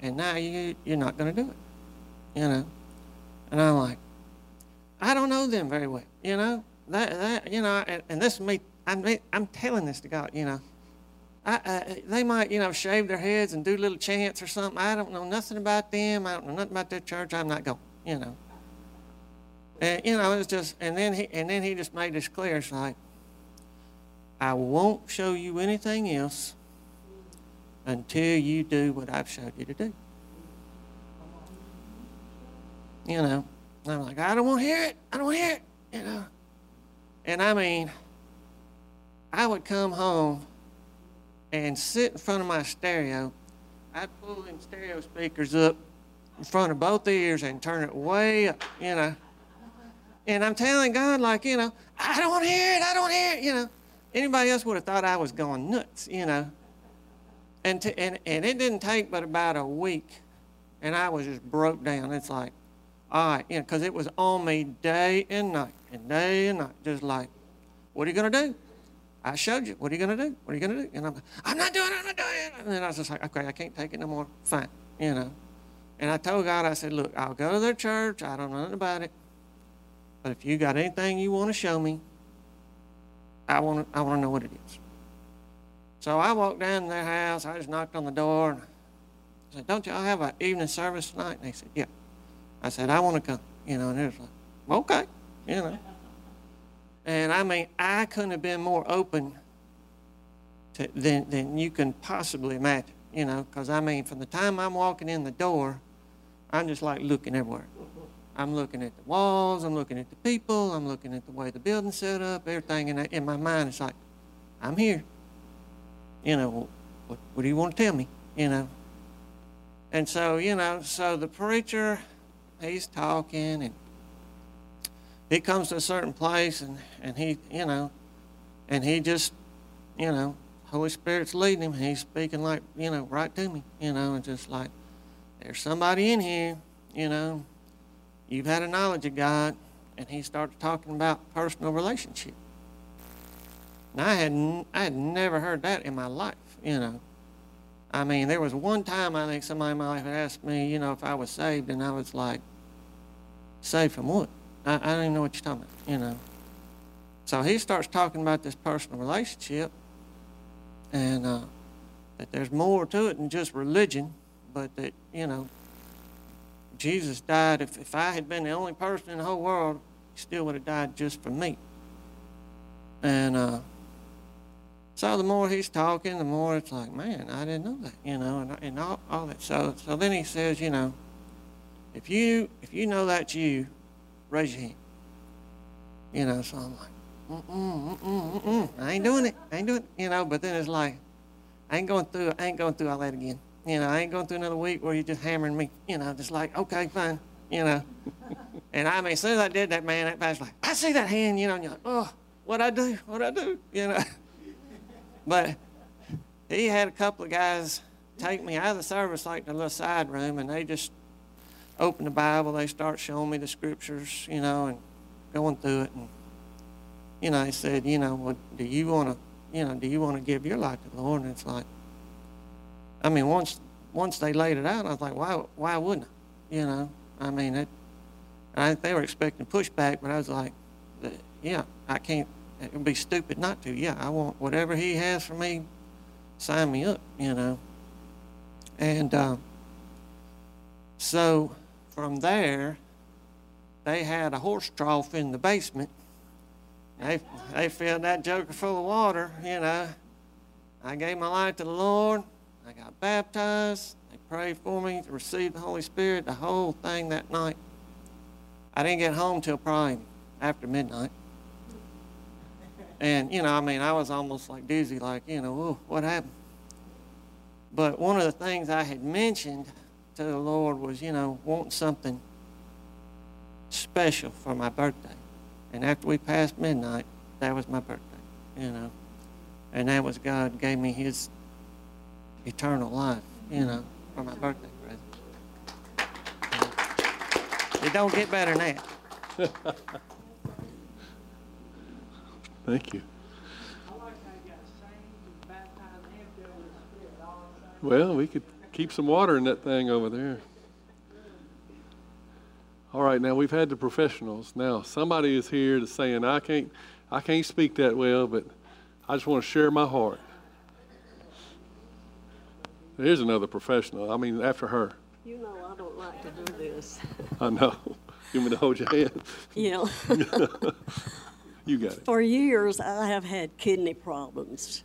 and now you you're not going to do it, you know. And I'm like, I don't know them very well, you know. That that you know, and, and this is me. I'm I'm telling this to God, you know. I, I, they might, you know, shave their heads and do little chants or something. I don't know nothing about them. I don't know nothing about their church. I'm not going, you know. And you know, it's just, and then he, and then he just made this clear. It's like, I won't show you anything else until you do what I've showed you to do. You know, I'm like, I don't want to hear it. I don't want to hear it. You know, and I mean, I would come home and sit in front of my stereo. I'd pull them stereo speakers up in front of both ears and turn it way up, you know. And I'm telling God, like, you know, I don't want to hear it, I don't hear it, you know. Anybody else would have thought I was going nuts, you know. And, to, and, and it didn't take but about a week, and I was just broke down. It's like, all right, you know, because it was on me day and night, and day and night, just like, what are you going to do? I showed you. What are you going to do? What are you going to do? And I'm, I'm not doing it. I'm not doing it. And then I was just like, okay, I can't take it no more. Fine, you know. And I told God, I said, look, I'll go to their church. I don't know nothing about it. But if you got anything you want to show me, I want to, I want to know what it is. So I walked down to their house. I just knocked on the door. And I said, don't y'all have an evening service tonight? And they said, yeah. I said, I want to come. You know, and it was like, okay, you know. And I mean, I couldn't have been more open to, than, than you can possibly imagine, you know, because I mean, from the time I'm walking in the door, I'm just like looking everywhere. I'm looking at the walls, I'm looking at the people, I'm looking at the way the building's set up, everything. And in my mind, it's like, I'm here. You know, what, what do you want to tell me? You know. And so, you know, so the preacher, he's talking and he comes to a certain place and, and he, you know, and he just, you know, Holy Spirit's leading him. He's speaking like, you know, right to me, you know, and just like, there's somebody in here, you know, you've had a knowledge of God, and he started talking about personal relationship. And I had I had never heard that in my life, you know. I mean, there was one time I think somebody in my life had asked me, you know, if I was saved, and I was like, saved from what? I, I don't even know what you're talking about, you know. So he starts talking about this personal relationship, and uh, that there's more to it than just religion, but that, you know, Jesus died. If, if I had been the only person in the whole world, he still would have died just for me. And uh, so the more he's talking, the more it's like, man, I didn't know that, you know, and, and all, all that. So, so then he says, you know, if you if you know that's you, raise your hand. You know, so I'm like, mm-mm, mm-mm, mm-mm. I ain't doing it. I ain't doing it. You know, but then it's like, I ain't going through I ain't going through all that again. You know, I ain't going through another week where you're just hammering me. You know, just like, okay, fine. You know. and I mean, as soon as I did that, man, that pastor's like, I see that hand, you know, and you're like, oh, what I do? What I do? You know. But he had a couple of guys take me out of the service like the little side room, and they just open the Bible. They start showing me the scriptures, you know, and going through it. And you know, he said, you know, well, do you want to, you know, do you want to give your life to the Lord? And it's like, I mean, once once they laid it out, I was like, why why wouldn't I? You know, I mean, it. I they were expecting pushback, but I was like, yeah, I can't. It would be stupid not to. Yeah, I want whatever he has for me. Sign me up, you know. And uh, so from there, they had a horse trough in the basement. They, they filled that joker full of water, you know. I gave my life to the Lord. I got baptized. They prayed for me to receive the Holy Spirit, the whole thing that night. I didn't get home till probably after midnight. And, you know, I mean, I was almost like dizzy, like, you know, Whoa, what happened? But one of the things I had mentioned to the Lord was, you know, wanting something special for my birthday. And after we passed midnight, that was my birthday, you know. And that was God gave me his eternal life, you know, for my birthday present. It don't get better than that. Thank you. Well, we could keep some water in that thing over there. All right, now we've had the professionals. Now somebody is here to saying I can't, I can't speak that well, but I just want to share my heart. Here's another professional. I mean, after her. You know I don't like to do this. I know. You want me to hold your hand? Yeah. You got it. For years, I have had kidney problems.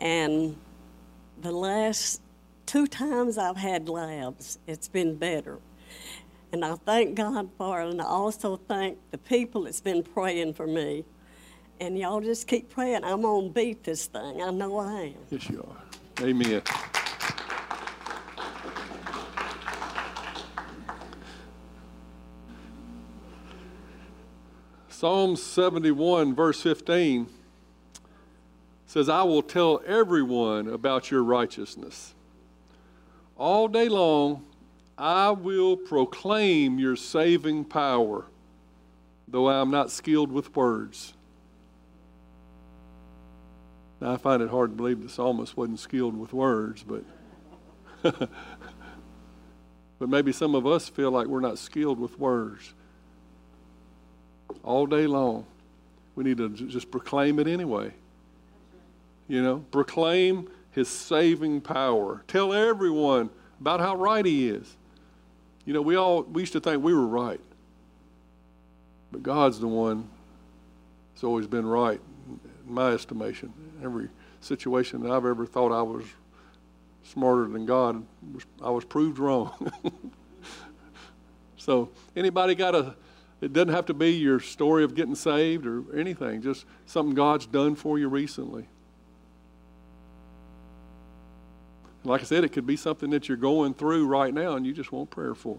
And the last two times I've had labs, it's been better. And I thank God for it. And I also thank the people that's been praying for me. And y'all just keep praying. I'm going to beat this thing. I know I am. Yes, you are. Amen. Psalm 71, verse 15 says, I will tell everyone about your righteousness. All day long, I will proclaim your saving power, though I am not skilled with words. Now, I find it hard to believe the psalmist wasn't skilled with words, but but maybe some of us feel like we're not skilled with words. All day long, we need to just proclaim it anyway. You know, proclaim his saving power. Tell everyone about how right he is. You know, we all we used to think we were right. But God's the one that's always been right, in my estimation. Every situation that I've ever thought I was smarter than God, I was proved wrong. so, anybody got a? It doesn't have to be your story of getting saved or anything. Just something God's done for you recently. Like I said, it could be something that you're going through right now and you just want prayer for.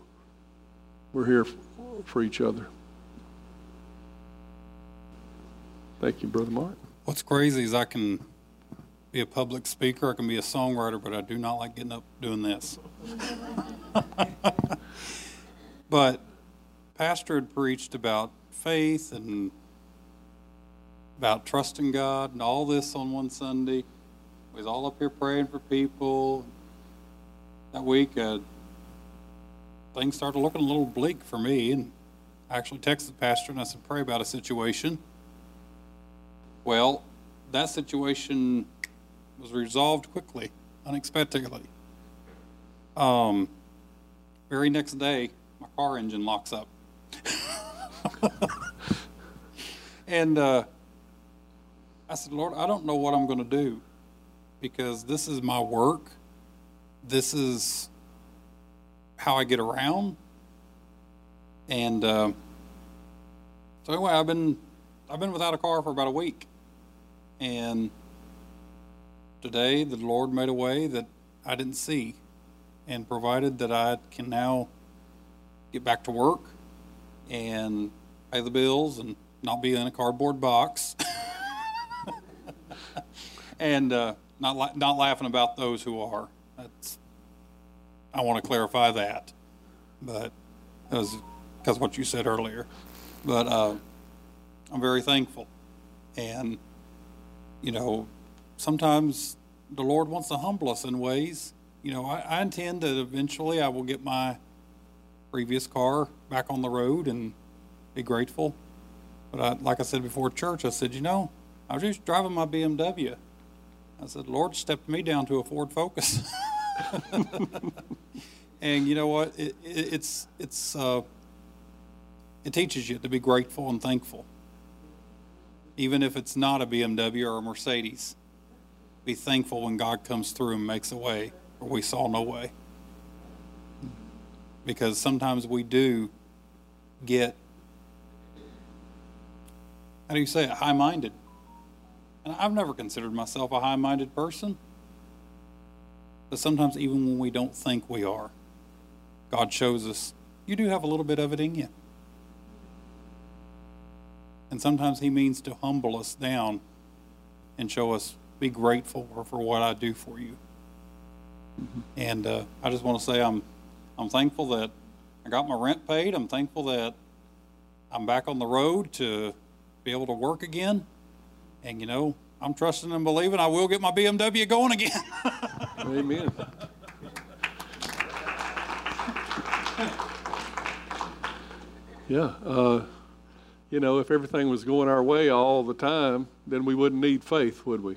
We're here for each other. Thank you, Brother Mark. What's crazy is I can be a public speaker, I can be a songwriter, but I do not like getting up doing this. but pastor had preached about faith and about trusting God and all this on one Sunday. We was all up here praying for people. That week, uh, things started looking a little bleak for me, and I actually texted the pastor and I said, "Pray about a situation." Well, that situation was resolved quickly, unexpectedly. Um, very next day, my car engine locks up. and uh, I said, Lord, I don't know what I'm going to do because this is my work. This is how I get around. And uh, so anyway, I've been I've been without a car for about a week, and today the Lord made a way that I didn't see, and provided that I can now get back to work and pay the bills and not be in a cardboard box. and uh, not la- not laughing about those who are. That's I want to clarify that, but because because what you said earlier, but uh, I'm very thankful, and you know sometimes the Lord wants to humble us in ways. You know, I, I intend that eventually I will get my previous car back on the road and be grateful. But I, like I said before church, I said, you know, I was just driving my BMW. I said, Lord stepped me down to a Ford Focus. and you know what? It, it, it's it's uh, it teaches you to be grateful and thankful, even if it's not a BMW or a Mercedes. Be thankful when God comes through and makes a way where we saw no way. Because sometimes we do get how do you say it? High minded. And I've never considered myself a high minded person. But sometimes, even when we don't think we are, God shows us you do have a little bit of it in you. And sometimes He means to humble us down and show us, be grateful for, for what I do for you. And uh, I just want to say I'm, I'm thankful that I got my rent paid. I'm thankful that I'm back on the road to be able to work again. And you know, I'm trusting and believing I will get my BMW going again. Amen. Yeah, uh, you know, if everything was going our way all the time, then we wouldn't need faith, would we?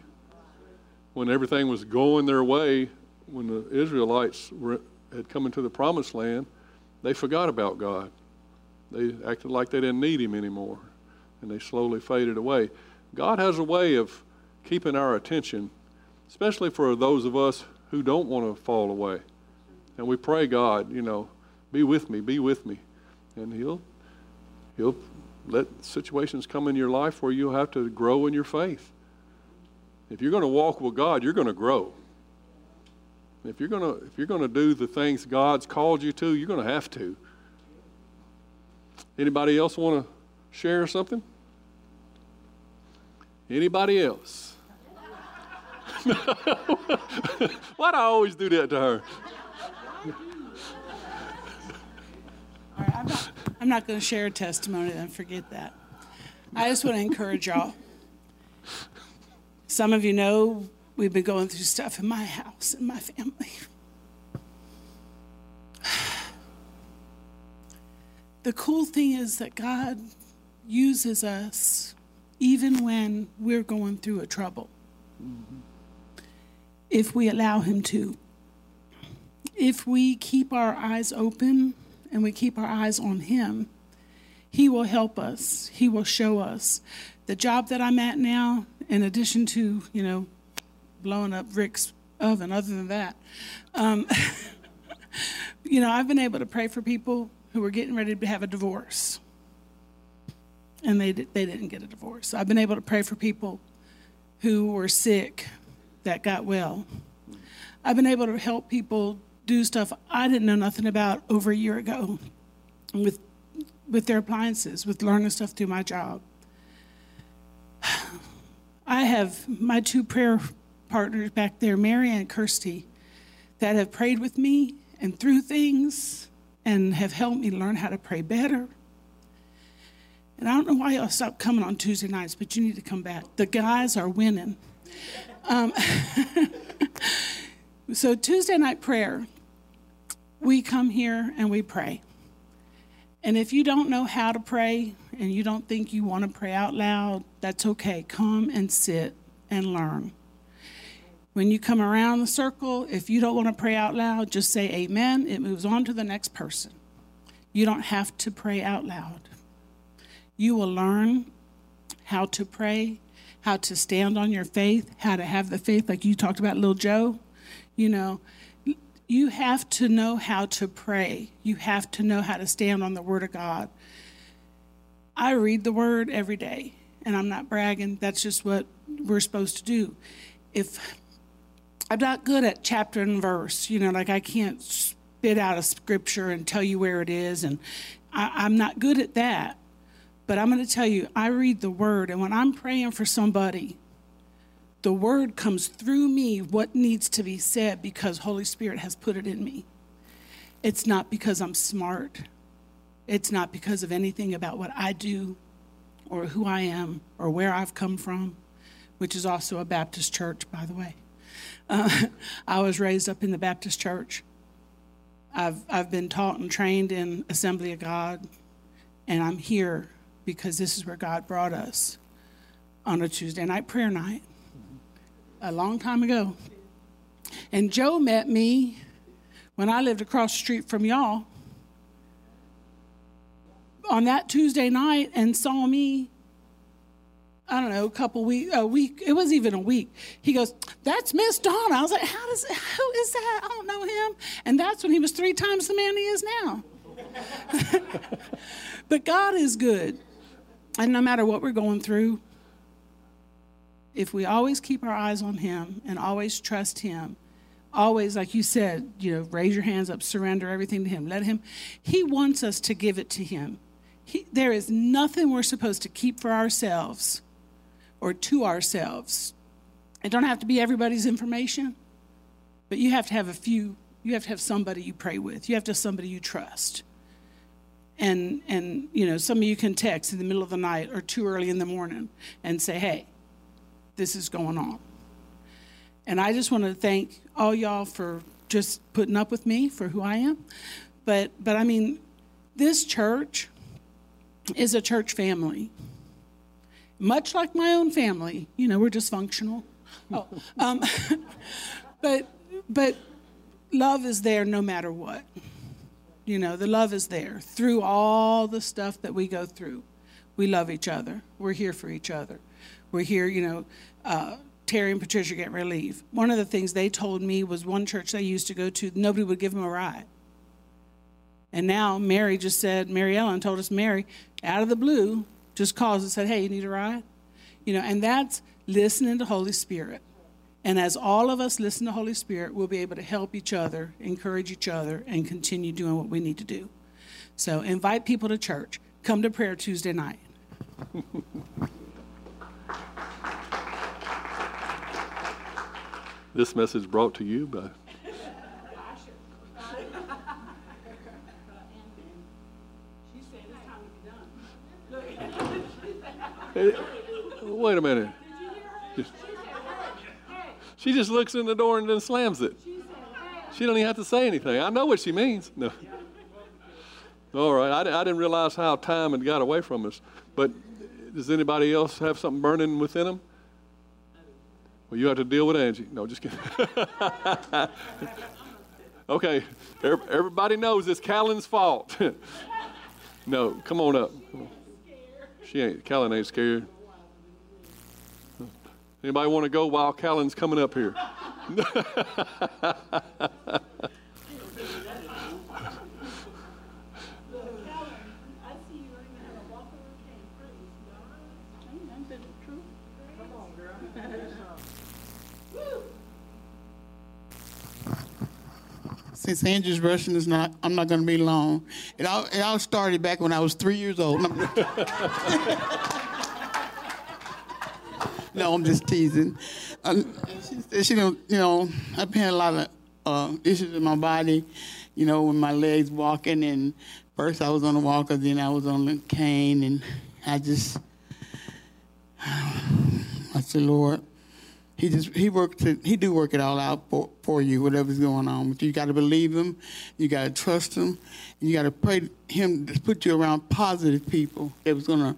When everything was going their way, when the Israelites were, had come into the promised land, they forgot about God. They acted like they didn't need Him anymore, and they slowly faded away. God has a way of keeping our attention, especially for those of us who don't want to fall away. And we pray, God, you know, be with me, be with me. And He'll He'll let situations come in your life where you'll have to grow in your faith. If you're going to walk with God, you're going to grow. If you're to if you're to do the things God's called you to, you're to have to. Anybody else want to share something? Anybody else? Why do I always do that to her? I'm not, I'm not going to share a testimony, then forget that. I just want to encourage y'all. Some of you know we've been going through stuff in my house and my family. The cool thing is that God uses us even when we're going through a trouble. Mm-hmm. If we allow Him to. If we keep our eyes open and we keep our eyes on Him, He will help us. He will show us. The job that I'm at now, in addition to, you know, blowing up Rick's oven, other than that, um, you know, I've been able to pray for people who were getting ready to have a divorce. And they, did, they didn't get a divorce. I've been able to pray for people who were sick that got well. I've been able to help people do stuff I didn't know nothing about over a year ago with with their appliances, with learning stuff through my job. I have my two prayer partners back there, Mary and Kirsty, that have prayed with me and through things and have helped me learn how to pray better And I don't know why y'all stopped coming on Tuesday nights, but you need to come back. The guys are winning. Um, so, Tuesday night prayer, we come here and we pray. And if you don't know how to pray and you don't think you want to pray out loud, that's okay. Come and sit and learn. When you come around the circle, if you don't want to pray out loud, just say amen. It moves on to the next person. You don't have to pray out loud. You will learn how to pray, how to stand on your faith, how to have the faith, like you talked about, little Joe. You know, you have to know how to pray. You have to know how to stand on the Word of God. I read the Word every day, and I'm not bragging. That's just what we're supposed to do. If I'm not good at chapter and verse, you know, like I can't spit out a scripture and tell you where it is, and I, I'm not good at that. But I'm going to tell you, I read the Word, and when I'm praying for somebody, the word comes through me what needs to be said because holy spirit has put it in me. It's not because i'm smart. It's not because of anything about what i do or who i am or where i've come from which is also a baptist church by the way uh, i was raised up in the baptist church I've, I've been taught and trained in assembly of god and i'm here because this is where god brought us on a tuesday night prayer night a long time ago. And Joe met me when I lived across the street from y'all on that Tuesday night and saw me. I don't know, a couple weeks, a week. It was even a week. He goes, "That's Miss Donna." I was like, "How does? Who is that? I don't know him." And that's when he was three times the man he is now. but God is good, and no matter what we're going through, if we always keep our eyes on Him and always trust Him, always, like you said, you know, raise your hands up, surrender everything to Him, let Him, He wants us to give it to Him. He, there is nothing we're supposed to keep for ourselves or to ourselves. It don't have to be everybody's information, but you have to have a few, you have to have somebody you pray with, you have to have somebody you trust. And, and you know, some of you can text in the middle of the night or too early in the morning and say, hey, this is going on. And I just want to thank all y'all for just putting up with me for who I am. But but I mean, this church is a church family. Much like my own family, you know, we're dysfunctional. Oh, um, but but love is there no matter what. You know, the love is there through all the stuff that we go through. We love each other. We're here for each other. We're here, you know, uh, Terry and Patricia get relief. One of the things they told me was one church they used to go to, nobody would give them a ride. And now Mary just said, Mary Ellen told us, Mary, out of the blue, just calls and said, hey, you need a ride? You know, and that's listening to Holy Spirit. And as all of us listen to Holy Spirit, we'll be able to help each other, encourage each other, and continue doing what we need to do. So invite people to church. Come to prayer Tuesday night. This message brought to you by. Wait a minute. She just looks in the door and then slams it. She don't even have to say anything. I know what she means. No. All right. I, I didn't realize how time had got away from us. But does anybody else have something burning within them? Well, you have to deal with Angie. No, just kidding. okay, everybody knows it's Callan's fault. no, come on up. She ain't. Callan ain't scared. Anybody want to go while Callan's coming up here? since Andrew's rushing is not, I'm not going to be long. It all, it all started back when I was three years old. no, I'm just teasing. Um, she, she, you know, I've had a lot of uh, issues in my body, you know, with my legs walking. And first I was on a walker, then I was on a cane, and I just, I said, Lord, he just he worked it, he do work it all out for, for you, whatever's going on. But you got to believe him, you got to trust him, and you got to pray him to put you around positive people that was gonna,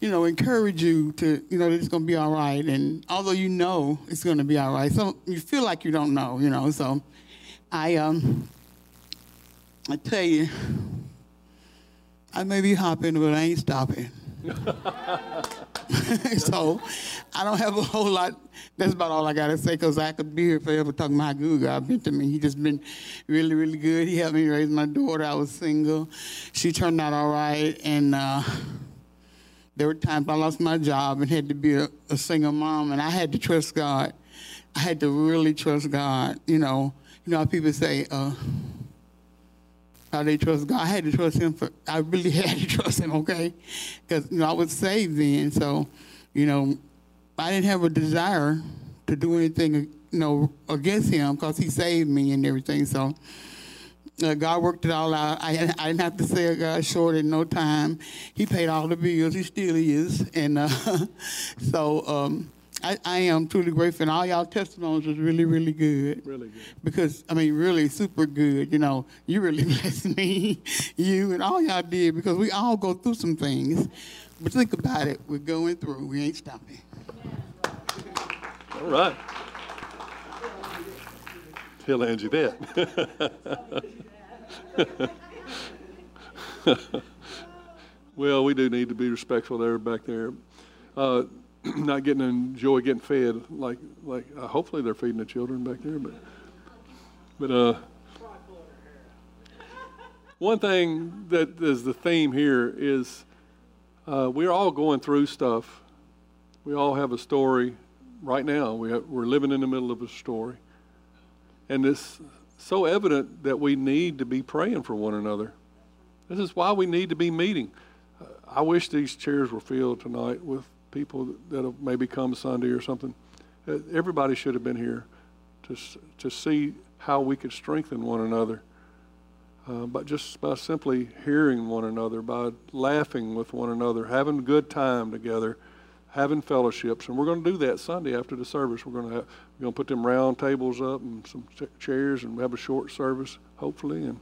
you know, encourage you to, you know, that it's gonna be all right. And although you know it's gonna be all right, so you feel like you don't know, you know. So, I um, I tell you, I may be hopping, but I ain't stopping. so I don't have a whole lot. That's about all I got to say because I could be here forever talking about good God been to me. He just been really, really good. He helped me raise my daughter. I was single. She turned out all right. And uh, there were times I lost my job and had to be a, a single mom, and I had to trust God. I had to really trust God. You know, you know how people say, uh, they trust God. I had to trust Him for. I really had to trust Him, okay? Because you know I was saved then, so you know I didn't have a desire to do anything, you know, against Him because He saved me and everything. So uh, God worked it all out. I, I didn't have to sell God short in no time. He paid all the bills. He still is, and uh, so. Um, I, I am truly grateful, and all y'all testimonies was really, really good. Really good. Because I mean, really super good. You know, you really blessed me, you, and all y'all did because we all go through some things. But think about it, we're going through. We ain't stopping. All right. Tell Angie that. well, we do need to be respectful there back there. Uh, not getting to enjoy getting fed like like uh, hopefully they're feeding the children back there, but but uh, one thing that is the theme here is uh, we're all going through stuff. We all have a story right now. We have, we're living in the middle of a story, and it's so evident that we need to be praying for one another. This is why we need to be meeting. I wish these chairs were filled tonight with people that have maybe come Sunday or something. Uh, Everybody should have been here to to see how we could strengthen one another. Uh, but just by simply hearing one another, by laughing with one another, having a good time together, having fellowships, and we're going to do that Sunday after the service. We're going to have, we're going to put them round tables up and some ch- chairs, and have a short service, hopefully, and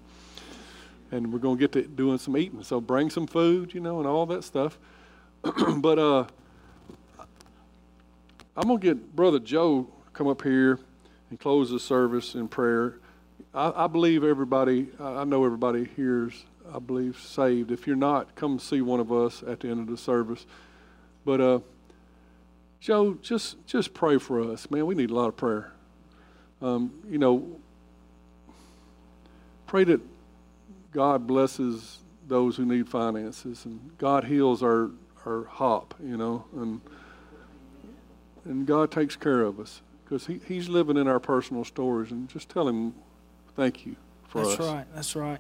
and we're going to get to doing some eating. So bring some food, you know, and all that stuff. but uh, I'm going to get Brother Joe come up here and close the service in prayer. I, I believe everybody, I know everybody here's, I believe, saved. If you're not, come see one of us at the end of the service. But uh, Joe, just just pray for us, man. We need a lot of prayer. Um, you know, pray that God blesses those who need finances, and God heals our our hop, you know, and and God takes care of us because he, He's living in our personal stories. And just tell Him, thank you for That's us. right. That's right.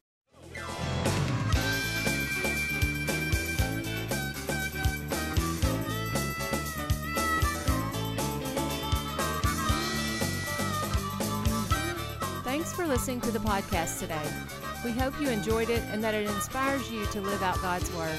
Thanks for listening to the podcast today. We hope you enjoyed it and that it inspires you to live out God's Word.